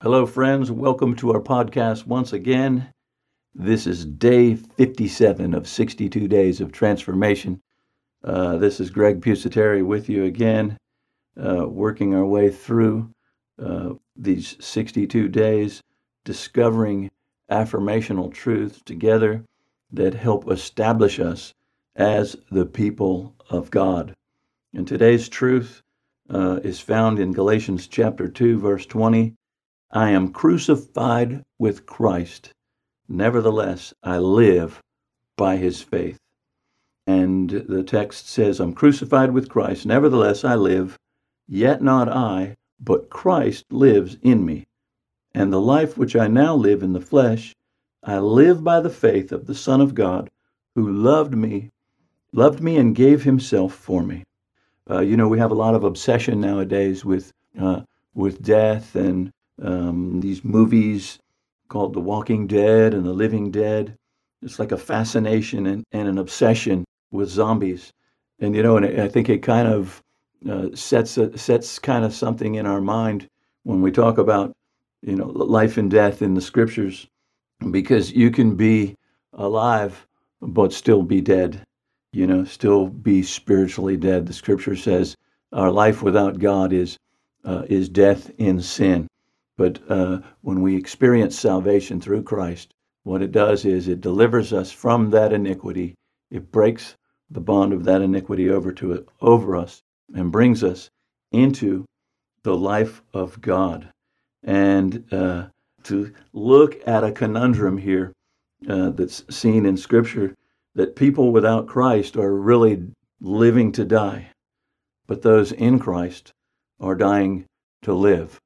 Hello, friends. Welcome to our podcast once again. This is day 57 of 62 days of transformation. Uh, this is Greg Pusateri with you again, uh, working our way through uh, these 62 days, discovering affirmational truths together that help establish us as the people of God. And today's truth uh, is found in Galatians chapter 2, verse 20 I am crucified with Christ. Nevertheless, I live by his faith. And the text says, I'm crucified with Christ. Nevertheless, I live, yet not I, but Christ lives in me. And the life which I now live in the flesh, I live by the faith of the Son of God, who loved me, loved me and gave himself for me. Uh, you know, we have a lot of obsession nowadays with uh, with death and um, these movies called The Walking Dead and The Living Dead. It's like a fascination and, and an obsession with zombies. And, you know, and I think it kind of uh, sets, a, sets kind of something in our mind when we talk about, you know, life and death in the scriptures, because you can be alive but still be dead, you know, still be spiritually dead. The scripture says our life without God is, uh, is death in sin. But uh, when we experience salvation through Christ, what it does is it delivers us from that iniquity. It breaks the bond of that iniquity over to it, over us and brings us into the life of God. And uh, to look at a conundrum here uh, that's seen in Scripture that people without Christ are really living to die, but those in Christ are dying to live.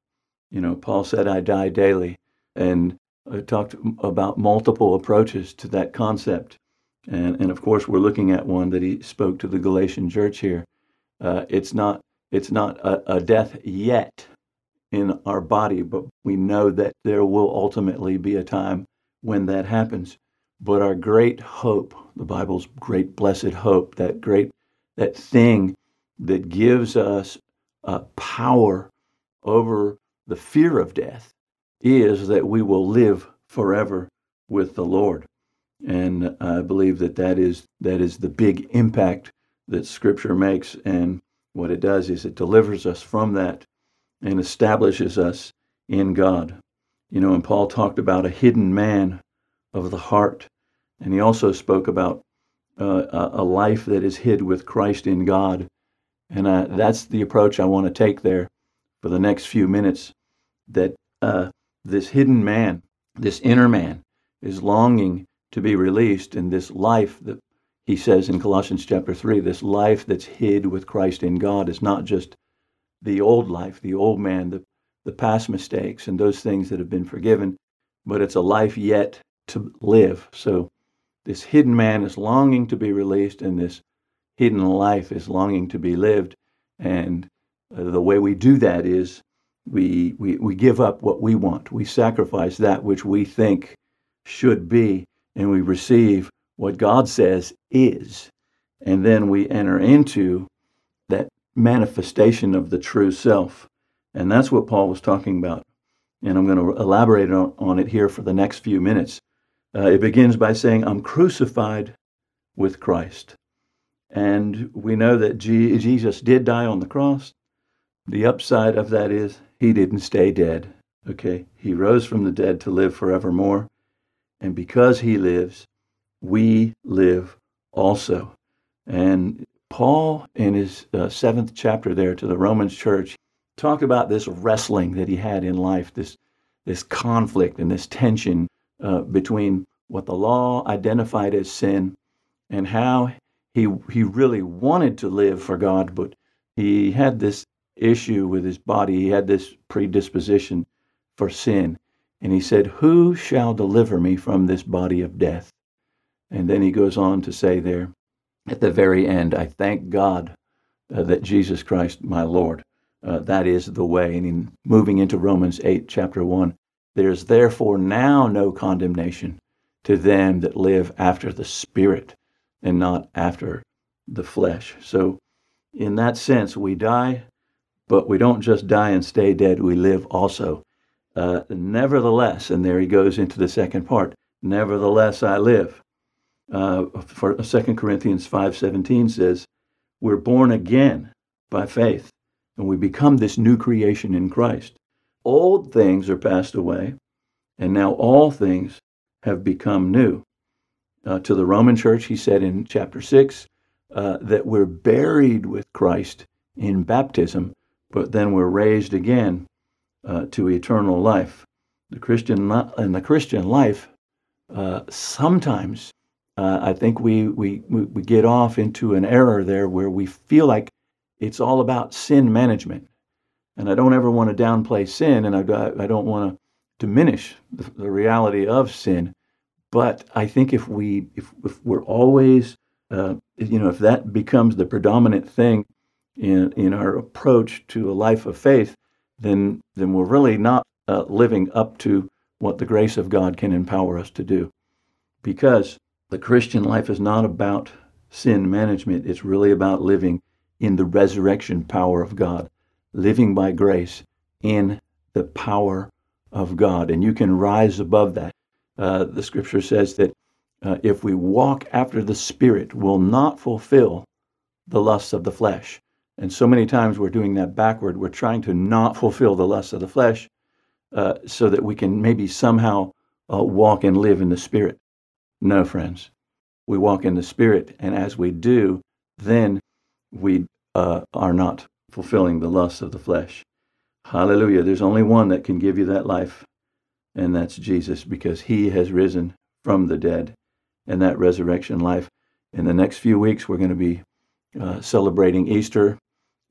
You know, Paul said, I die daily. And I talked about multiple approaches to that concept. And, and of course, we're looking at one that he spoke to the Galatian church here. Uh, it's not, it's not a, a death yet in our body, but we know that there will ultimately be a time when that happens. But our great hope, the Bible's great blessed hope, that great that thing that gives us uh, power over the fear of death is that we will live forever with the Lord. And I believe that that is, that is the big impact that Scripture makes. And what it does is it delivers us from that and establishes us in God. You know, and Paul talked about a hidden man of the heart. And he also spoke about uh, a life that is hid with Christ in God. And that's the approach I want to take there for the next few minutes that uh, this hidden man, this inner man, is longing to be released, in this life that he says in Colossians chapter 3, this life that's hid with Christ in God is not just the old life, the old man, the, the past mistakes, and those things that have been forgiven, but it's a life yet to live. So this hidden man is longing to be released, and this hidden life is longing to be lived. And uh, the way we do that is we, we, we give up what we want. We sacrifice that which we think should be, and we receive what God says is. And then we enter into that manifestation of the true self. And that's what Paul was talking about. And I'm going to elaborate on, on it here for the next few minutes. Uh, it begins by saying, I'm crucified with Christ. And we know that G- Jesus did die on the cross. The upside of that is he didn't stay dead. Okay? He rose from the dead to live forevermore. And because he lives, we live also. And Paul, in his uh, seventh chapter there to the Romans church, talked about this wrestling that he had in life, this, this conflict and this tension uh, between what the law identified as sin and how he, he really wanted to live for God, but he had this issue with his body. He had this predisposition for sin. And he said, Who shall deliver me from this body of death? And then he goes on to say there at the very end, I thank God uh, that Jesus Christ, my Lord, uh, that is the way. And in moving into Romans 8, chapter 1, there's therefore now no condemnation to them that live after the Spirit and not after the flesh. So, in that sense, we die but we don't just die and stay dead, we live also. Uh, nevertheless, and there he goes into the second part. Nevertheless, I live. Uh, for 2 Corinthians 5:17 says, "We're born again by faith, and we become this new creation in Christ. Old things are passed away, and now all things have become new." Uh, to the Roman church, he said in chapter 6 uh, that we're buried with Christ in baptism, but then we're raised again uh, to eternal life. The Christian in the Christian life, uh, sometimes uh, I think we, we we get off into an error there where we feel like it's all about sin management, and I don't ever want to downplay sin, and I, I don't want to diminish the, the reality of sin. But I think if we if, if we're always uh, you know if that becomes the predominant thing in in our approach to a life of faith, then then we're really not uh, living up to what the grace of God can empower us to do. Because the Christian life is not about sin management, it's really about living in the resurrection power of God, living by grace in the power of God. And you can rise above that. Uh, the scripture says that uh, if we walk after the Spirit, will not fulfill the lusts of the flesh. And so many times we're doing that backward. We're trying to not fulfill the lusts of the flesh uh, so that we can maybe somehow uh, walk and live in the Spirit. No, friends. We walk in the Spirit, and as we do, then we uh, are not fulfilling the lusts of the flesh. Hallelujah. There's only one that can give you that life, and that's Jesus, because he has risen from the dead. And that resurrection life. In the next few weeks, we're going to be uh, celebrating Easter.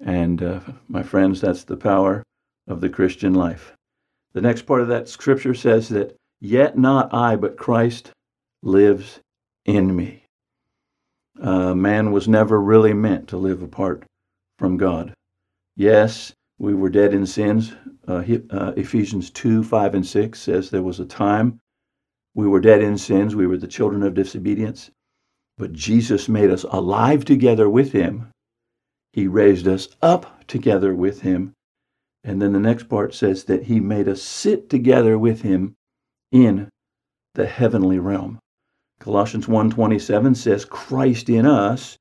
And uh, my friends, that's the power of the Christian life. The next part of that scripture says that, Yet not I, but Christ lives in me. Uh, man was never really meant to live apart from God. Yes, we were dead in sins. Uh, uh, Ephesians 2 5 and 6 says there was a time we were dead in sins, we were the children of disobedience. But Jesus made us alive together with him. He raised us up together with him. And then the next part says that he made us sit together with him in the heavenly realm. Colossians 1:27 says Christ in us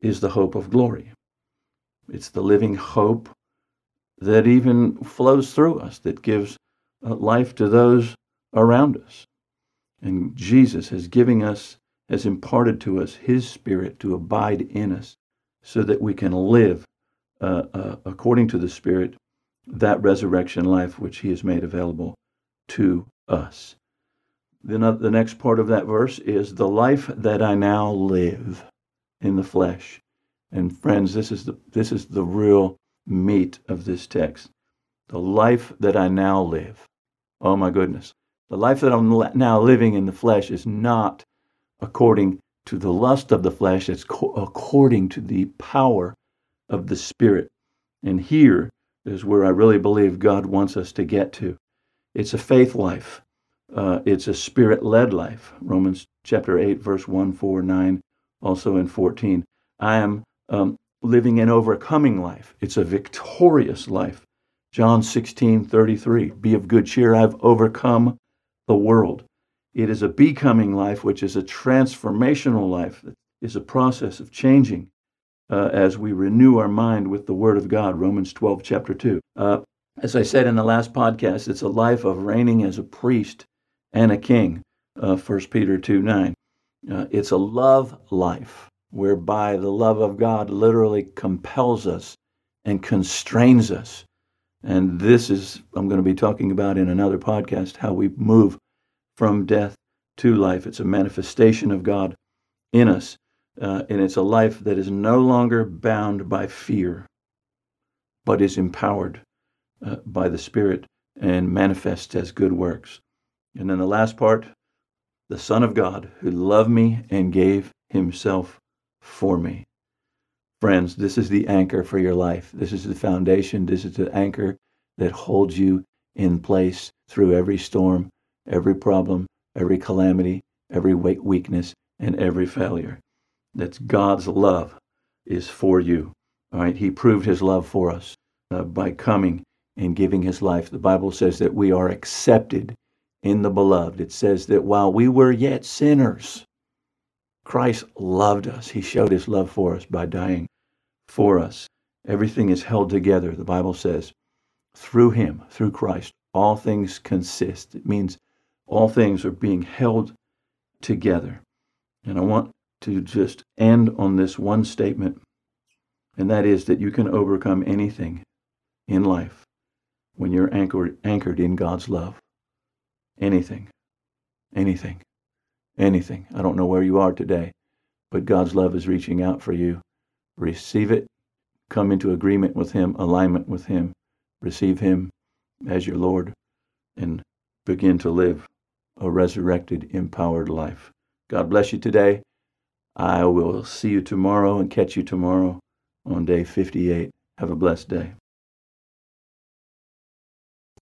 is the hope of glory. It's the living hope that even flows through us that gives uh, life to those around us. And Jesus has given us has imparted to us His Spirit to abide in us so that we can live uh, uh, according to the Spirit that resurrection life which He has made available to us. Then uh, the next part of that verse is the life that I now live in the flesh. And friends, this is the this is the real meat of this text. The life that I now live. Oh my goodness. The life that I'm now living in the flesh is not according to the lust of the flesh, it's co- according to the power of the Spirit. And here is where I really believe God wants us to get to. It's a faith life, uh, it's a spirit led life. Romans chapter 8, verse 1, 4, 9, also in 14. I am um, living an overcoming life, it's a victorious life. John 16, 33. Be of good cheer, I've overcome the world. It is a becoming life, which is a transformational life. It is a process of changing uh, as we renew our mind with the Word of God. Romans 12, chapter 2. Uh, as I said in the last podcast, it's a life of reigning as a priest and a king. Uh, 1 Peter 2, 9. Uh, it's a love life whereby the love of God literally compels us and constrains us. And this is, I'm going to be talking about in another podcast, how we move from death to life. It's a manifestation of God in us, uh, and it's a life that is no longer bound by fear, but is empowered uh, by the Spirit and manifests as good works. And then the last part the Son of God who loved me and gave himself for me. Friends, this is the anchor for your life. This is the foundation. This is the anchor that holds you in place through every storm, every problem, every calamity, every weakness, and every failure. That's God's love is for you. All right, He proved His love for us uh, by coming and giving his life. The Bible says that we are accepted in the beloved. It says that while we were yet sinners, Christ loved us. He showed his love for us by dying for us. Everything is held together, the Bible says, through him, through Christ. All things consist. It means all things are being held together. And I want to just end on this one statement, and that is that you can overcome anything in life when you're anchored, anchored in God's love. Anything. Anything. Anything. I don't know where you are today, but God's love is reaching out for you. Receive it. Come into agreement with Him, alignment with Him. Receive Him as your Lord and begin to live a resurrected, empowered life. God bless you today. I will see you tomorrow and catch you tomorrow on day 58. Have a blessed day.